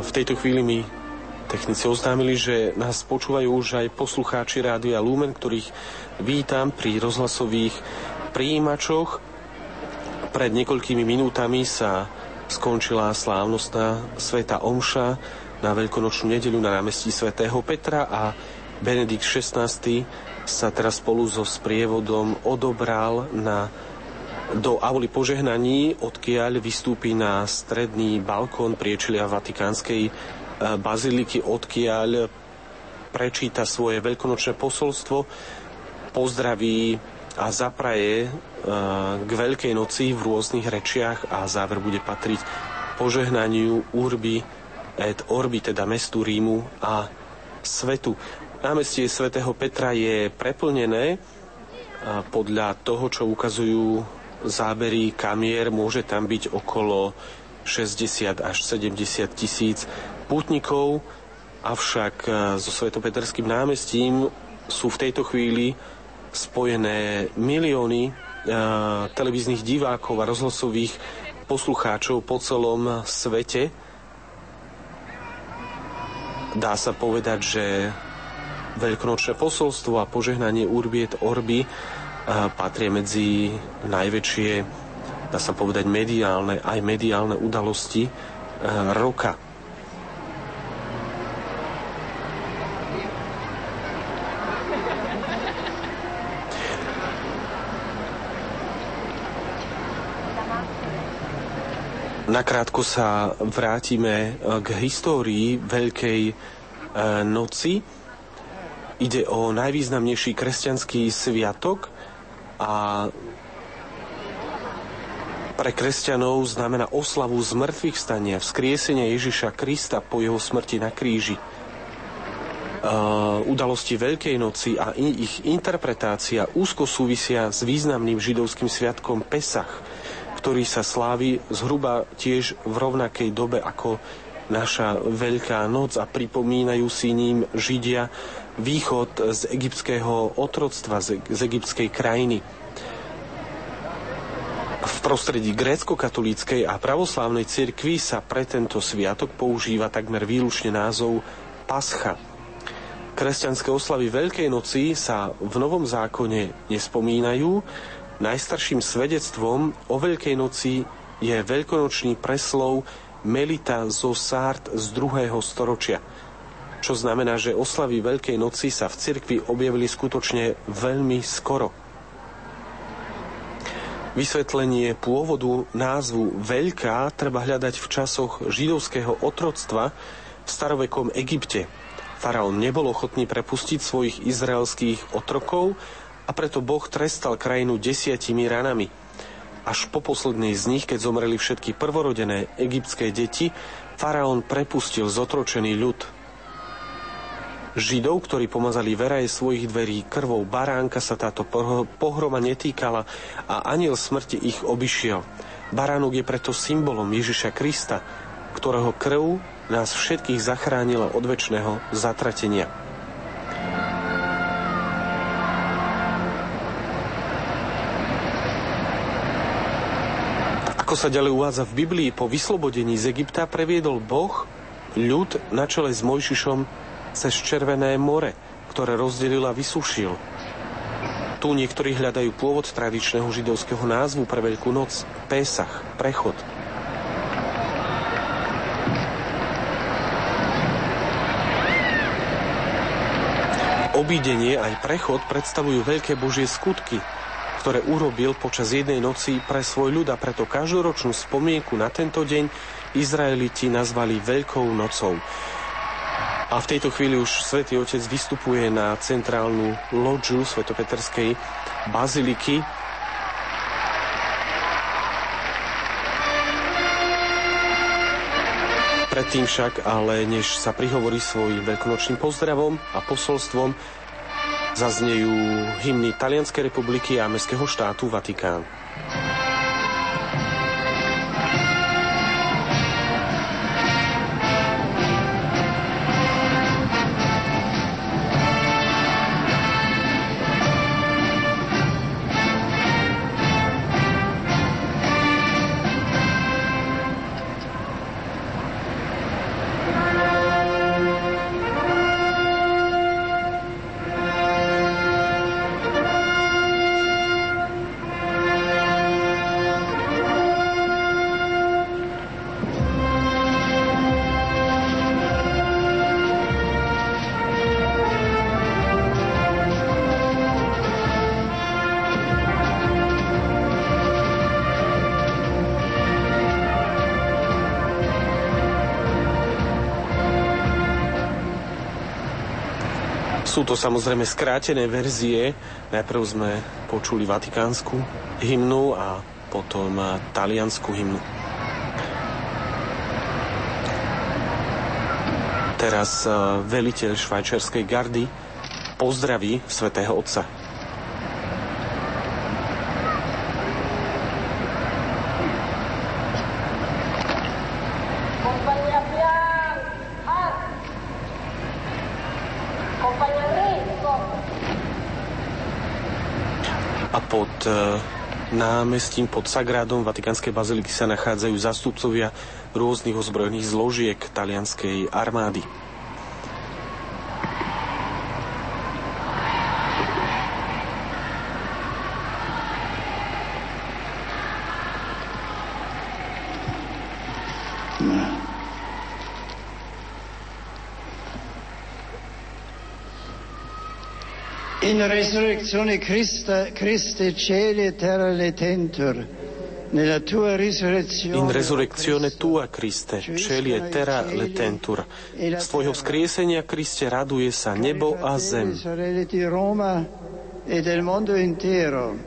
v tejto chvíli mi technici oznámili, že nás počúvajú už aj poslucháči Rádia Lumen, ktorých vítam pri rozhlasových príjimačoch. Pred niekoľkými minútami sa skončila slávnostná Sveta Omša na veľkonočnú nedeľu na námestí svätého Petra a Benedikt XVI sa teraz spolu so sprievodom odobral na do auli požehnaní, odkiaľ vystúpi na stredný balkón priečelia Vatikánskej e, baziliky, odkiaľ prečíta svoje veľkonočné posolstvo, pozdraví a zapraje e, k Veľkej noci v rôznych rečiach a záver bude patriť požehnaniu Urbi et Orbi, teda mestu Rímu a svetu. Námestie svätého Petra je preplnené podľa toho, čo ukazujú zábery kamier, môže tam byť okolo 60 až 70 tisíc pútnikov, avšak so svetopeterským námestím sú v tejto chvíli spojené milióny televíznych divákov a rozhlasových poslucháčov po celom svete. Dá sa povedať, že veľkonočné posolstvo a požehnanie Urbiet Orby patria medzi najväčšie, dá sa povedať, mediálne, aj mediálne udalosti roka. Nakrátko sa vrátime k histórii Veľkej noci Ide o najvýznamnejší kresťanský sviatok a pre kresťanov znamená oslavu zmrtvých stania, vzkriesenia Ježiša Krista po jeho smrti na kríži. Uh, udalosti Veľkej noci a ich interpretácia úzko súvisia s významným židovským sviatkom Pesach, ktorý sa slávi zhruba tiež v rovnakej dobe ako naša Veľká noc a pripomínajú si ním Židia východ z egyptského otroctva, z, z egyptskej krajiny. V prostredí grécko-katolíckej a pravoslávnej cirkvi sa pre tento sviatok používa takmer výlučne názov Pascha. Kresťanské oslavy Veľkej noci sa v Novom zákone nespomínajú. Najstarším svedectvom o Veľkej noci je veľkonočný preslov Melita zo Sárt z 2. storočia – čo znamená, že oslavy Veľkej noci sa v cirkvi objavili skutočne veľmi skoro. Vysvetlenie pôvodu názvu Veľká treba hľadať v časoch židovského otroctva v starovekom Egypte. Faraón nebol ochotný prepustiť svojich izraelských otrokov a preto Boh trestal krajinu desiatimi ranami. Až po poslednej z nich, keď zomreli všetky prvorodené egyptské deti, faraón prepustil zotročený ľud. Židov, ktorí pomazali veraje svojich dverí krvou baránka, sa táto pohroma netýkala a aniel smrti ich obišiel. Baránok je preto symbolom Ježiša Krista, ktorého krv nás všetkých zachránila od väčšného zatratenia. Ako sa ďalej uvádza v Biblii, po vyslobodení z Egypta previedol Boh ľud na čele s Mojžišom cez Červené more, ktoré rozdelil a vysušil. Tu niektorí hľadajú pôvod tradičného židovského názvu pre Veľkú noc – Pésach, prechod. Obídenie aj prechod predstavujú veľké božie skutky, ktoré urobil počas jednej noci pre svoj ľud a preto každoročnú spomienku na tento deň Izraeliti nazvali Veľkou nocou. A v tejto chvíli už svätý Otec vystupuje na centrálnu loďu svetopeterskej baziliky. Predtým však, ale než sa prihovorí svojim veľkonočným pozdravom a posolstvom, zaznejú hymny Talianskej republiky a Mestského štátu Vatikán. Sú to samozrejme skrátené verzie. Najprv sme počuli vatikánsku hymnu a potom taliansku hymnu. Teraz e, veliteľ švajčiarskej gardy pozdraví svätého Otca. A pod e, námestím pod Sagrádom Vatikánskej baziliky sa nachádzajú zastupcovia rôznych ozbrojených zložiek talianskej armády. In resurrezione Christa, Christe cieli e terra letentur, In resurreczione tua, Kriste, cieli e terra letentur. Z tvojho vzkriesenia, Kriste, raduje sa nebo a zem.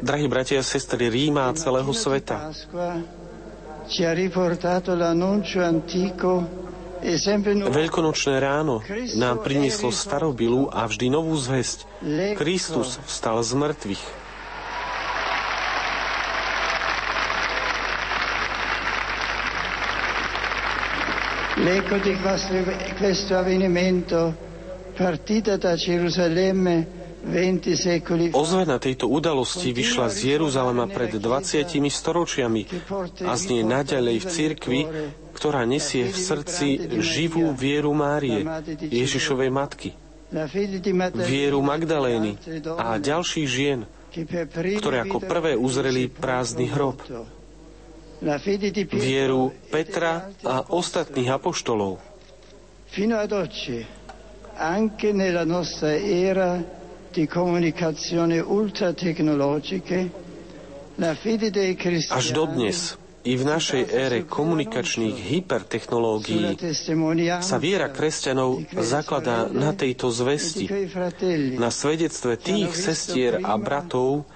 Drahí bratia a sestry Ríma a celého sveta, ci ha riportato l'annuncio antico Veľkonočné ráno nám prinieslo starobilú a vždy novú zväzť. Kristus vstal z mŕtvych. L'eco di questo avvenimento, partita da Gerusalemme Ozvena tejto udalosti vyšla z Jeruzalema pred 20 storočiami a znie naďalej v cirkvi, ktorá nesie v srdci živú vieru Márie, Ježišovej matky, vieru Magdalény a ďalších žien, ktoré ako prvé uzreli prázdny hrob vieru Petra a ostatných apoštolov. Anche nella nostra era di comunicazione ultratecnologiche, la fede dei cristiani Až dodnes, i v našej ére komunikačných hypertechnológií sa viera kresťanov zakladá na tejto zvesti, na svedectve tých sestier a bratov,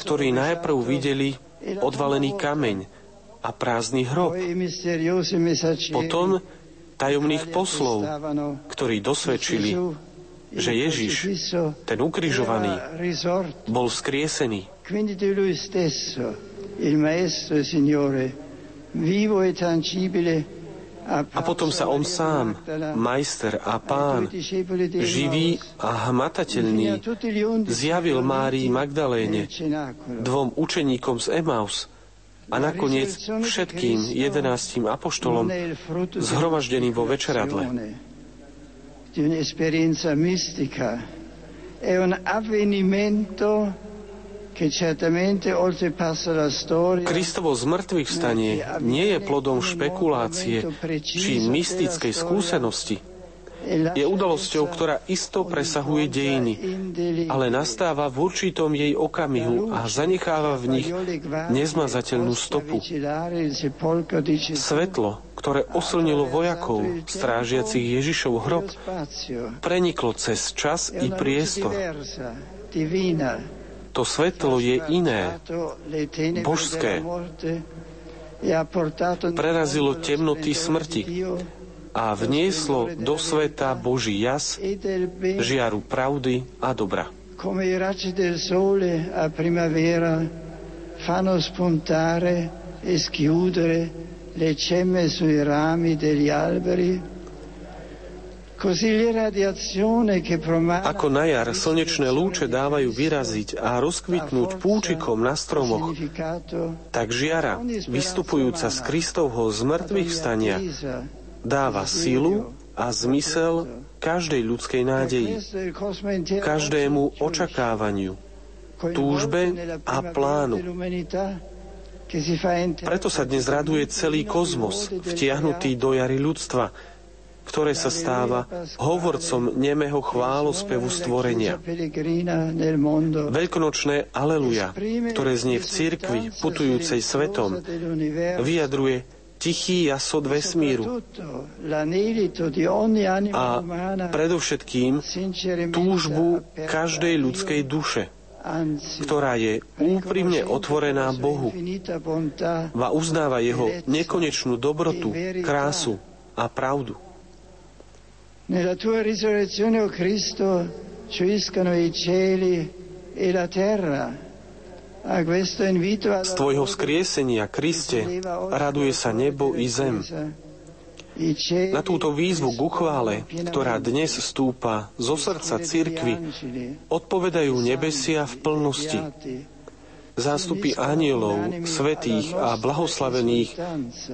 ktorí najprv videli odvalený kameň, a prázdny hrob. Potom tajomných poslov, ktorí dosvedčili, že Ježiš, ten ukrižovaný, bol vzkriesený. A potom sa on sám, majster a pán, živý a hmatateľný, zjavil Márii Magdaléne, dvom učeníkom z Emaus, a nakoniec všetkým jedenáctim apoštolom zhromaždeným vo večeradle. È un avvenimento Kristovo zmrtvých vstanie nie je plodom špekulácie či mystickej skúsenosti, je udalosťou, ktorá isto presahuje dejiny, ale nastáva v určitom jej okamihu a zanecháva v nich nezmazateľnú stopu. Svetlo, ktoré oslnilo vojakov, strážiacich Ježišov hrob, preniklo cez čas i priestor. To svetlo je iné, božské. Prerazilo temnoty smrti a vnieslo do sveta Boží jas, žiaru pravdy a dobra. E le cemme sui rami degli alberi, ako na jar slnečné lúče dávajú vyraziť a rozkvitnúť púčikom na stromoch, tak žiara, vystupujúca z Kristovho zmrtvých vstania, dáva silu a zmysel každej ľudskej nádeji, každému očakávaniu, túžbe a plánu. Preto sa dnes raduje celý kozmos, vtiahnutý do jary ľudstva, ktoré sa stáva hovorcom nemého chválospevu stvorenia. Veľkonočné Aleluja, ktoré znie v cirkvi putujúcej svetom, vyjadruje tichý jasod vesmíru a predovšetkým túžbu každej ľudskej duše, ktorá je úprimne otvorená Bohu a uznáva jeho nekonečnú dobrotu, krásu a pravdu. Nella tua risurrezione, o Cristo, gioiscano i cieli e la terra. Z Tvojho skriesenia, Kriste, raduje sa nebo i zem. Na túto výzvu k uchvále, ktorá dnes stúpa zo srdca cirkvy, odpovedajú nebesia v plnosti. Zástupy anielov, svetých a blahoslavených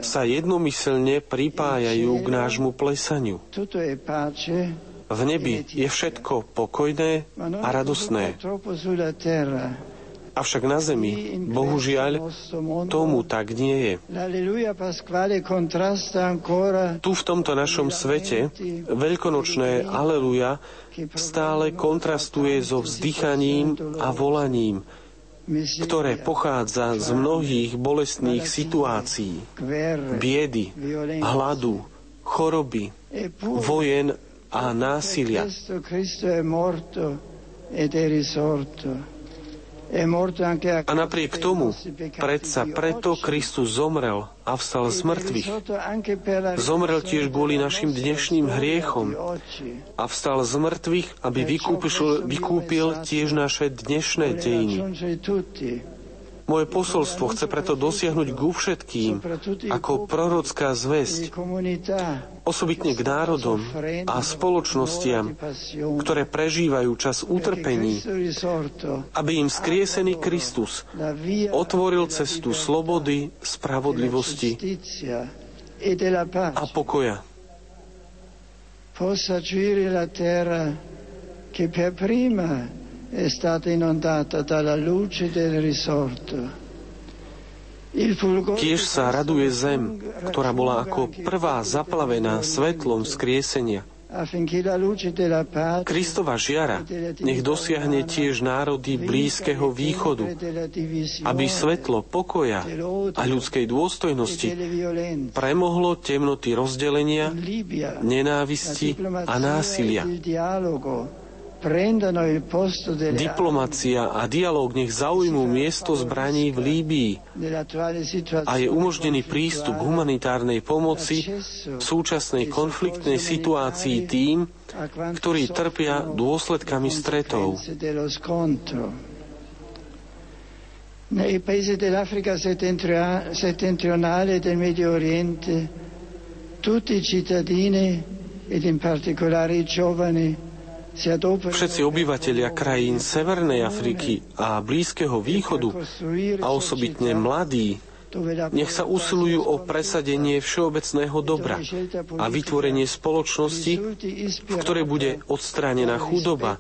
sa jednomyselne pripájajú k nášmu plesaniu. V nebi je všetko pokojné a radosné. Avšak na zemi, bohužiaľ, tomu tak nie je. Tu v tomto našom svete veľkonočné Aleluja stále kontrastuje so vzdychaním a volaním, ktoré pochádza z mnohých bolestných situácií, biedy, hladu, choroby, vojen a násilia. A napriek tomu, predsa preto Kristus zomrel a vstal z mŕtvych. Zomrel tiež kvôli našim dnešným hriechom a vstal z mŕtvych, aby vykúpil, vykúpil tiež naše dnešné dejiny. Moje posolstvo chce preto dosiahnuť ku všetkým ako prorocká zväzť, osobitne k národom a spoločnostiam, ktoré prežívajú čas utrpení, aby im skriesený Kristus otvoril cestu slobody, spravodlivosti a pokoja. Possa la terra che per prima è stata inondata dalla luce del risorto. Tiež sa raduje zem, ktorá bola ako prvá zaplavená svetlom skriesenia. Kristova žiara nech dosiahne tiež národy Blízkeho východu, aby svetlo pokoja a ľudskej dôstojnosti premohlo temnoty rozdelenia, nenávisti a násilia. Diplomacia a dialog nech zaujmú miesto zbraní v Líbii a je umožnený prístup k humanitárnej pomoci v súčasnej konfliktnej situácii tým, ktorí trpia dôsledkami stretov. Nei paesi dell'Africa settentrionale e del Medio Oriente, tutti i cittadini ed in particolare i giovani Všetci obyvatelia krajín Severnej Afriky a Blízkeho východu a osobitne mladí nech sa usilujú o presadenie všeobecného dobra a vytvorenie spoločnosti, v ktorej bude odstránená chudoba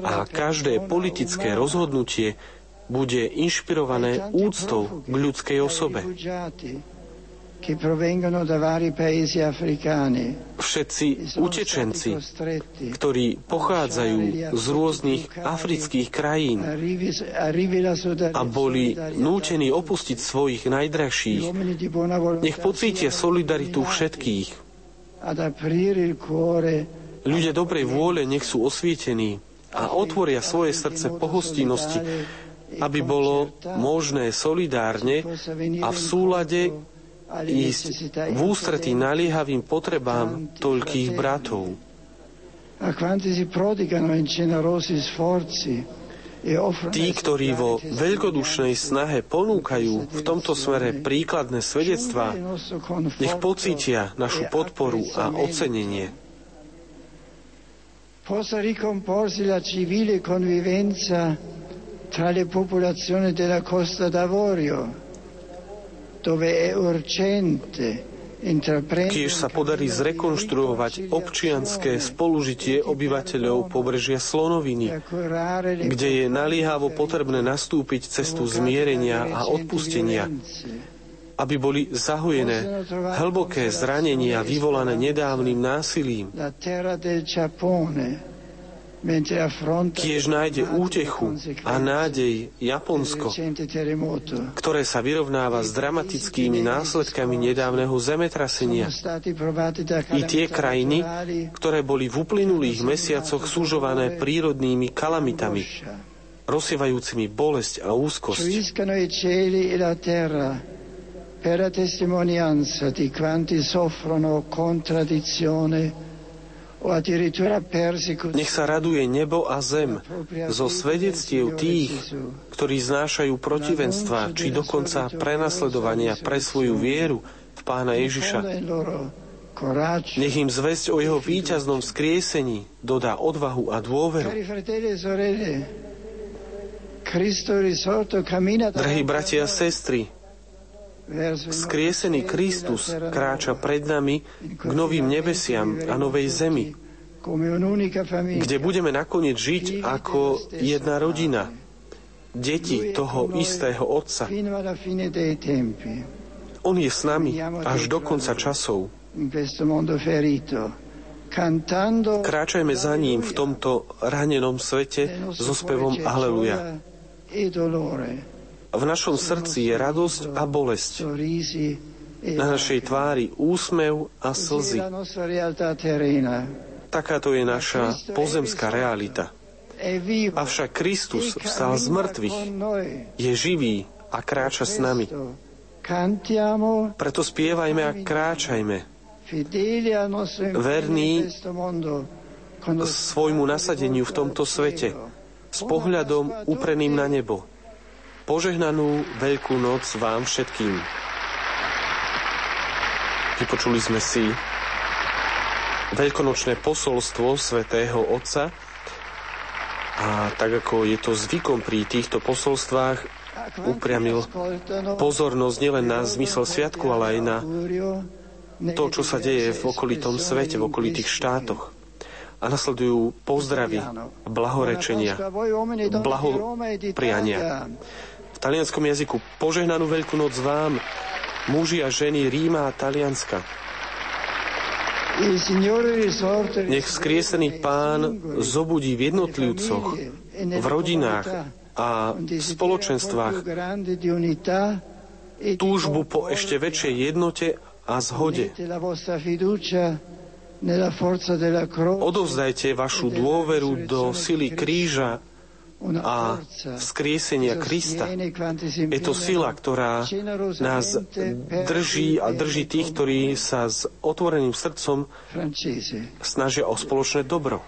a každé politické rozhodnutie bude inšpirované úctou k ľudskej osobe. Všetci utečenci, ktorí pochádzajú z rôznych afrických krajín. A boli nútení opustiť svojich najdrahších, nech pocítia solidaritu všetkých. Ľudia dobrej vôle nech sú osvietení a otvoria svoje srdce pohostinnosti, aby bolo možné solidárne a v súlade ísť v ústretí naliehavým potrebám toľkých bratov. Tí, ktorí vo veľkodušnej snahe ponúkajú v tomto smere príkladné svedectvá, nech pocítia našu podporu a ocenenie. Possa ricomporsi la civile convivenza tra le popolazioni della Costa d'Avorio, Kiež sa podarí zrekonštruovať občianské spolužitie obyvateľov pobrežia Slonoviny, kde je naliehavo potrebné nastúpiť cestu zmierenia a odpustenia, aby boli zahojené hlboké zranenia vyvolané nedávnym násilím. Kiež nájde útechu a nádej Japonsko, ktoré sa vyrovnáva s dramatickými následkami nedávneho zemetrasenia. I tie krajiny, ktoré boli v uplynulých mesiacoch súžované prírodnými kalamitami, rozsievajúcimi bolesť a úzkosť. per la testimonianza di quanti soffrono contraddizione nech sa raduje nebo a zem zo svedectiev tých, ktorí znášajú protivenstva či dokonca prenasledovania pre svoju vieru v Pána Ježiša. Nech im zväzť o jeho víťaznom skriesení dodá odvahu a dôveru. Drahí bratia a sestry, Skriesený Kristus kráča pred nami k novým nebesiam a novej zemi, kde budeme nakoniec žiť ako jedna rodina, deti toho istého Otca. On je s nami až do konca časov. Kráčajme za ním v tomto ranenom svete so spevom Aleluja. V našom srdci je radosť a bolesť. Na našej tvári úsmev a slzy. Takáto je naša pozemská realita. Avšak Kristus vstal z mŕtvych, je živý a kráča s nami. Preto spievajme a kráčajme. Verný svojmu nasadeniu v tomto svete, s pohľadom upreným na nebo. Požehnanú Veľkú noc vám všetkým. Vypočuli sme si veľkonočné posolstvo svätého Otca a tak ako je to zvykom pri týchto posolstvách, upriamil pozornosť nielen na zmysel sviatku, ale aj na to, čo sa deje v okolitom svete, v okolitých štátoch. A nasledujú pozdravy, blahorečenia, blahopriania v talianskom jazyku. Požehnanú veľkú noc vám, muži a ženy Ríma a Talianska. Nech skriesený pán zobudí v jednotlivcoch, v rodinách a v spoločenstvách túžbu po ešte väčšej jednote a zhode. Odovzdajte vašu dôveru do sily kríža a vzkriesenia Krista. Je to sila, ktorá nás drží a drží tých, ktorí sa s otvoreným srdcom snažia o spoločné dobro.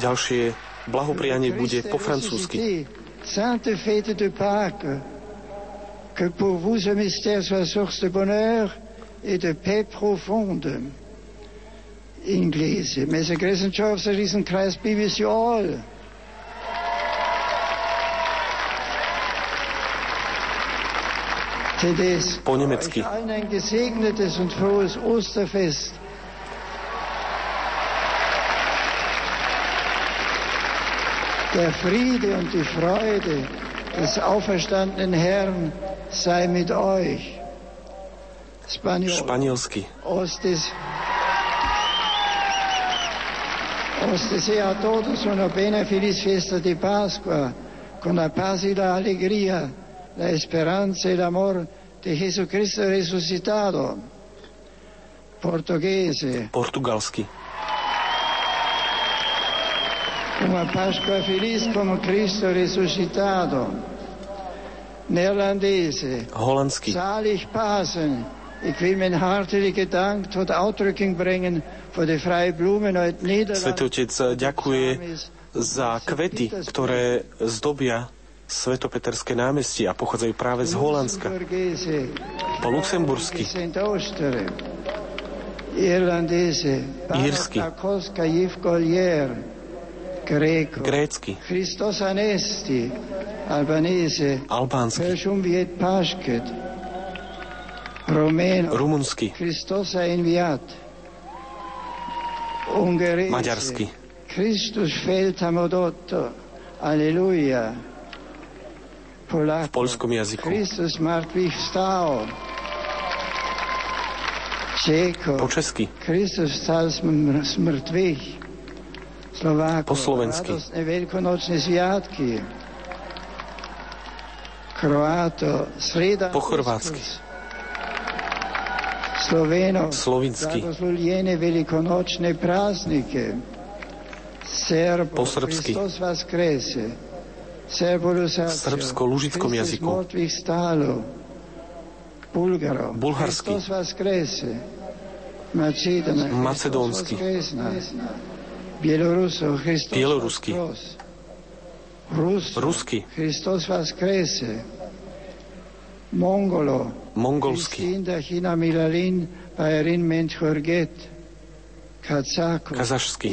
Ďalšie blahoprianie bude po francúzsky. Sainte fête de Pâques, que pour vous ce mystère soit source de bonheur et de paix profonde. And joy of the risen Christ be with you all. Po nemecky. Der Friede und die Freude des auferstandenen Herrn sei mit euch. Spaniol. Španielsky. Os, des, os deseo a todos una pena feliz fiesta de Pascua, con la paz y la alegría la esperanza y el amor de Jesucristo resucitado. Portuguese. Portugalski. Uma Páscoa feliz como Cristo resucitado. Neerlandese. Holandski. Zalig Pasen. Ik wil mijn hartelijke dank tot uitdrukking brengen voor de vrije bloemen uit Nederland. Svetotec ďakuje za kvety, ktoré zdobia svetopeterské námestie a pochádzajú práve z Holandska. Po luxembursky, írsky, grécky, albánsky, rumunsky, maďarsky, Christus fällt am Odotto. Alleluja v polskom jazyku. Po česky. Kristus vstal z mŕtvych. Slováko, Po slovensky. radostné veľkonočné sviatky. Kroáto, sreda. Po chorvátsky. Sloveno, Slovinsky. velikonočne praznike. Serbo, Po srbsky. Hristos vaskrese. Serbolus Srbsko-lužickom jazyku. Bulharsky. Macedónsky. Bielorusky. Rusky. Mongolsky. Kazašsky.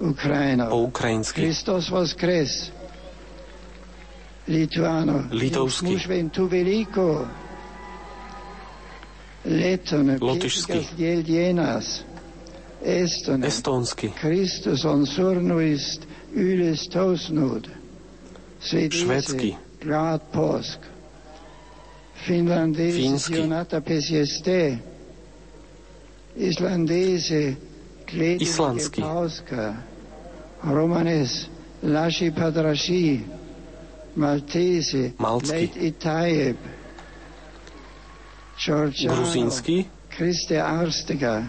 Ukrajina. Po ukrajinsky. Hristos voskres. Lituano. Litovský. Leton. Lotyšský. Diel dienas. Eston. Estónsky. Kristus on surnuist ylis tosnud. Švédsky. Glad påsk. Finlandese Fínsky. Sionata Pesieste. Islandese Pauska. Romanes Padraši. Gruzínsky. Kriste Arstega.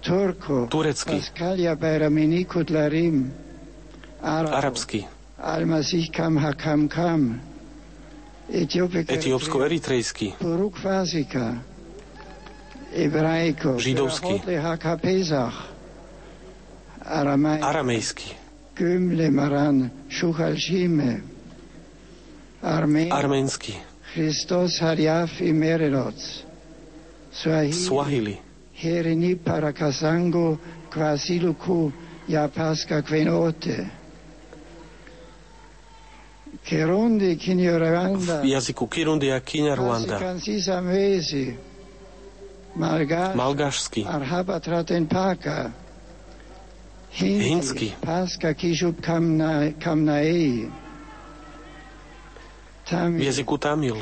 Turko. Turecký. Pascalia Bayramini Kutlarim. Arabo. Arabský. Almasih Kam Hakam Kam. Etiópsko-eritrejský. Židovský. Aramejský. Arménsky. Christos Hariaf Imerelots. Swahili. Herini Parakasango Kvasiluku Yapaska Kvenote. Kerundi Kinyoravanda. V jazyku Kirundi a Kinyarwanda. Kansisa Mvesi. Kamnaei. V jazyku Tamil.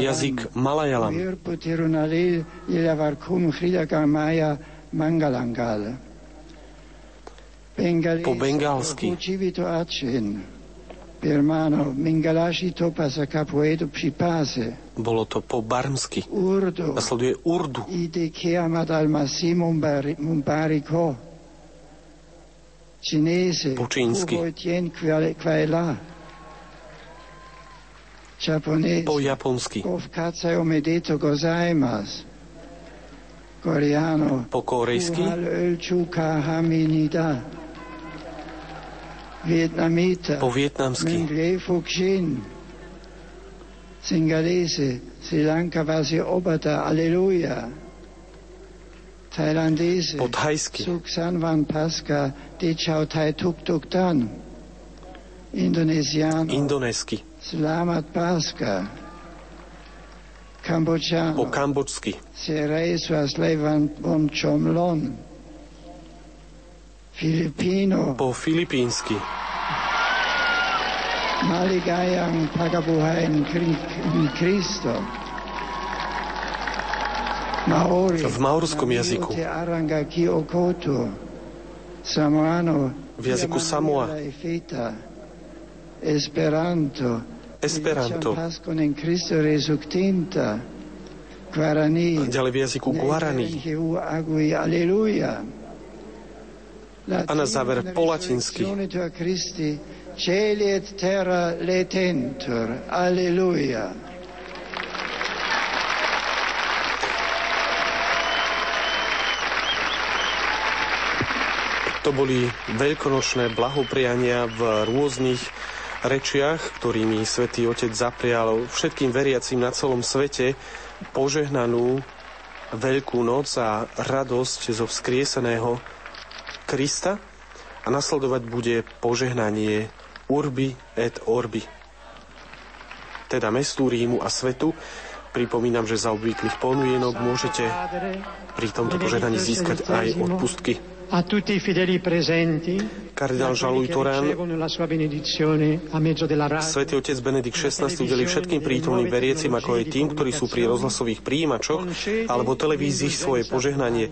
Jazyk. Bengalese. Po Achin. Birmano Mingalashi Topasa Capoedo Pipase. Bolo to po barmsky. Urdu. Nasleduje Urdu. Po čínsky. Po japonsky. Po korejsky. Po vietnamsky. Singalese. Sri Lanka Vasi Obata. Alleluja. Thailandese. Po thajsky. Suksan Van Paska. Dechau Tai Tuk Tuk Tan. Indonesiano. Indonésky. Selamat Paska. Kambodžano. Po kambočsky. Serai Swaslevan Bom Chomlon. Filipino. Po filipínsky. Maligayang Pagabuhayan Kristo. Maori. V maorskom jazyku. V jazyku Samoa. Esperanto. Esperanto. In. Ďalej v jazyku Guarani. A na záver po latinsky. Et terra letentur. Aleluja. To boli veľkonočné blahopriania v rôznych rečiach, ktorými svätý Otec zaprial všetkým veriacim na celom svete požehnanú veľkú noc a radosť zo vzkrieseného Krista a nasledovať bude požehnanie Urbi et Orbi, teda mestu Rímu a svetu. Pripomínam, že za obvyklých ponujenok môžete pri tomto požehnaní získať aj odpustky. a tutti i fedeli presenti Kardinál Žaluj Torán, Svetý otec Benedikt XVI udeli všetkým prítomným veriecim, ako aj tým, ktorí sú pri rozhlasových príjimačoch alebo televízii svoje požehnanie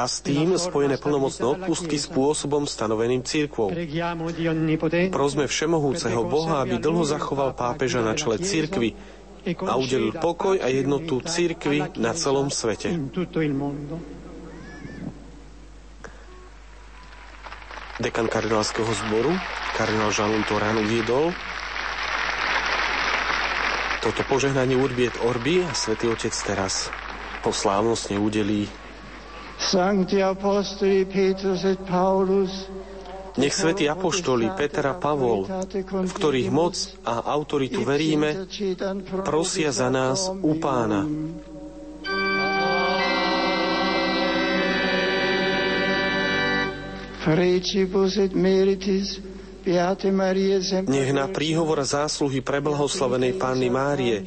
a s tým spojené plnomocné odpustky spôsobom stanoveným církvou. Prosme Všemohúceho Boha, aby dlho zachoval pápeža na čele církvy a udelil pokoj a jednotu církvy na celom svete. Dekan kardinálskeho zboru, kardinál Jean-Louis Torán uviedol, toto požehnanie Urbi et Orbi a Svetý Otec teraz po slávnostne udelí Sancti Apostoli Petrus et Paulus, nech svätí apoštoli Peter a Pavol, v ktorých moc a autoritu veríme, prosia za nás u Pána. nech na príhovor zásluhy preblahoslavenej Panny Márie,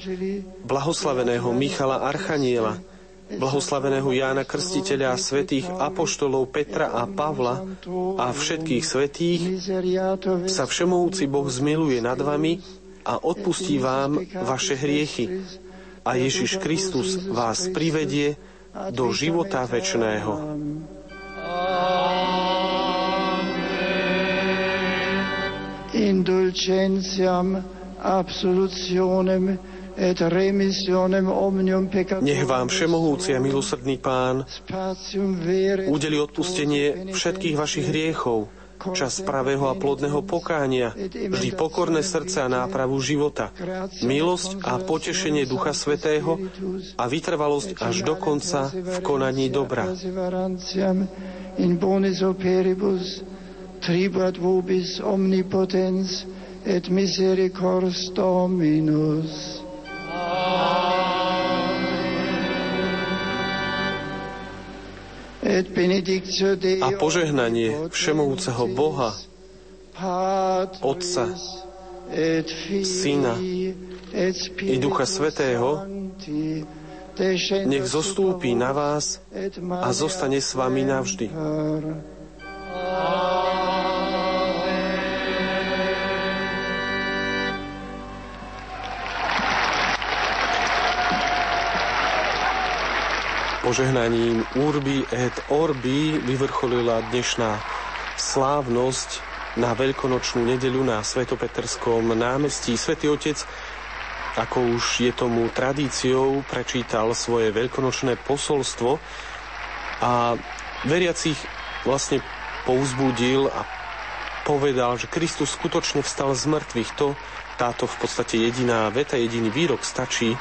blahoslaveného Michala Archaniela, blahoslaveného Jána Krstiteľa a svetých apoštolov Petra a Pavla a všetkých svetých sa všemohúci Boh zmiluje nad vami a odpustí vám vaše hriechy a Ježiš Kristus vás privedie do života večného. Indulgentiam absolutionem nech vám všemohúci a milosrdný Pán udeli odpustenie všetkých vašich hriechov, čas pravého a plodného pokánia, vždy pokorné srdce a nápravu života, milosť a potešenie Ducha Svetého a vytrvalosť až do konca v konaní dobra. Tribuat vobis omnipotens et misericors Dominus. A požehnanie Všemovúceho Boha, Otca, Syna i Ducha Svetého, nech zostúpi na vás a zostane s vami navždy. Požehnaním Urbi et Orbi vyvrcholila dnešná slávnosť na veľkonočnú nedeľu na Svetopeterskom námestí. Svetý Otec, ako už je tomu tradíciou, prečítal svoje veľkonočné posolstvo a veriacich vlastne povzbudil a povedal, že Kristus skutočne vstal z mŕtvych. To, táto v podstate jediná veta, jediný výrok stačí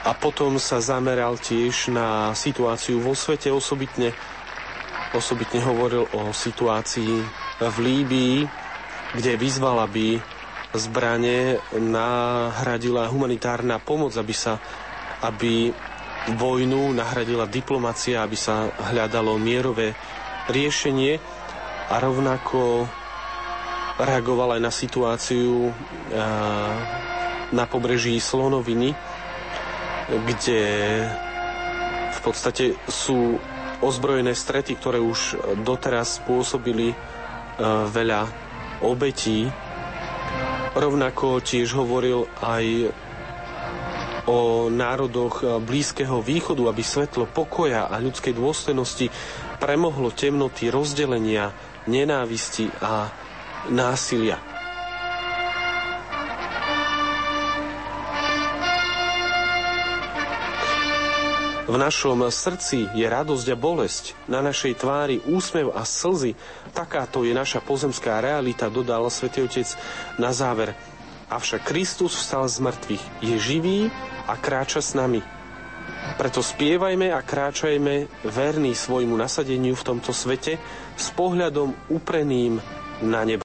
a potom sa zameral tiež na situáciu vo svete, osobitne, osobitne hovoril o situácii v Líbii, kde vyzval, aby zbranie nahradila humanitárna pomoc, aby sa aby vojnu nahradila diplomacia, aby sa hľadalo mierové riešenie. A rovnako reagoval aj na situáciu na pobreží Slonoviny, kde v podstate sú ozbrojené strety, ktoré už doteraz spôsobili e, veľa obetí. Rovnako tiež hovoril aj o národoch Blízkeho východu, aby svetlo pokoja a ľudskej dôstojnosti premohlo temnoty rozdelenia, nenávisti a násilia. V našom srdci je radosť a bolesť, na našej tvári úsmev a slzy. Takáto je naša pozemská realita, dodal svätý Otec na záver. Avšak Kristus vstal z mŕtvych, je živý a kráča s nami. Preto spievajme a kráčajme verný svojmu nasadeniu v tomto svete s pohľadom upreným na nebo.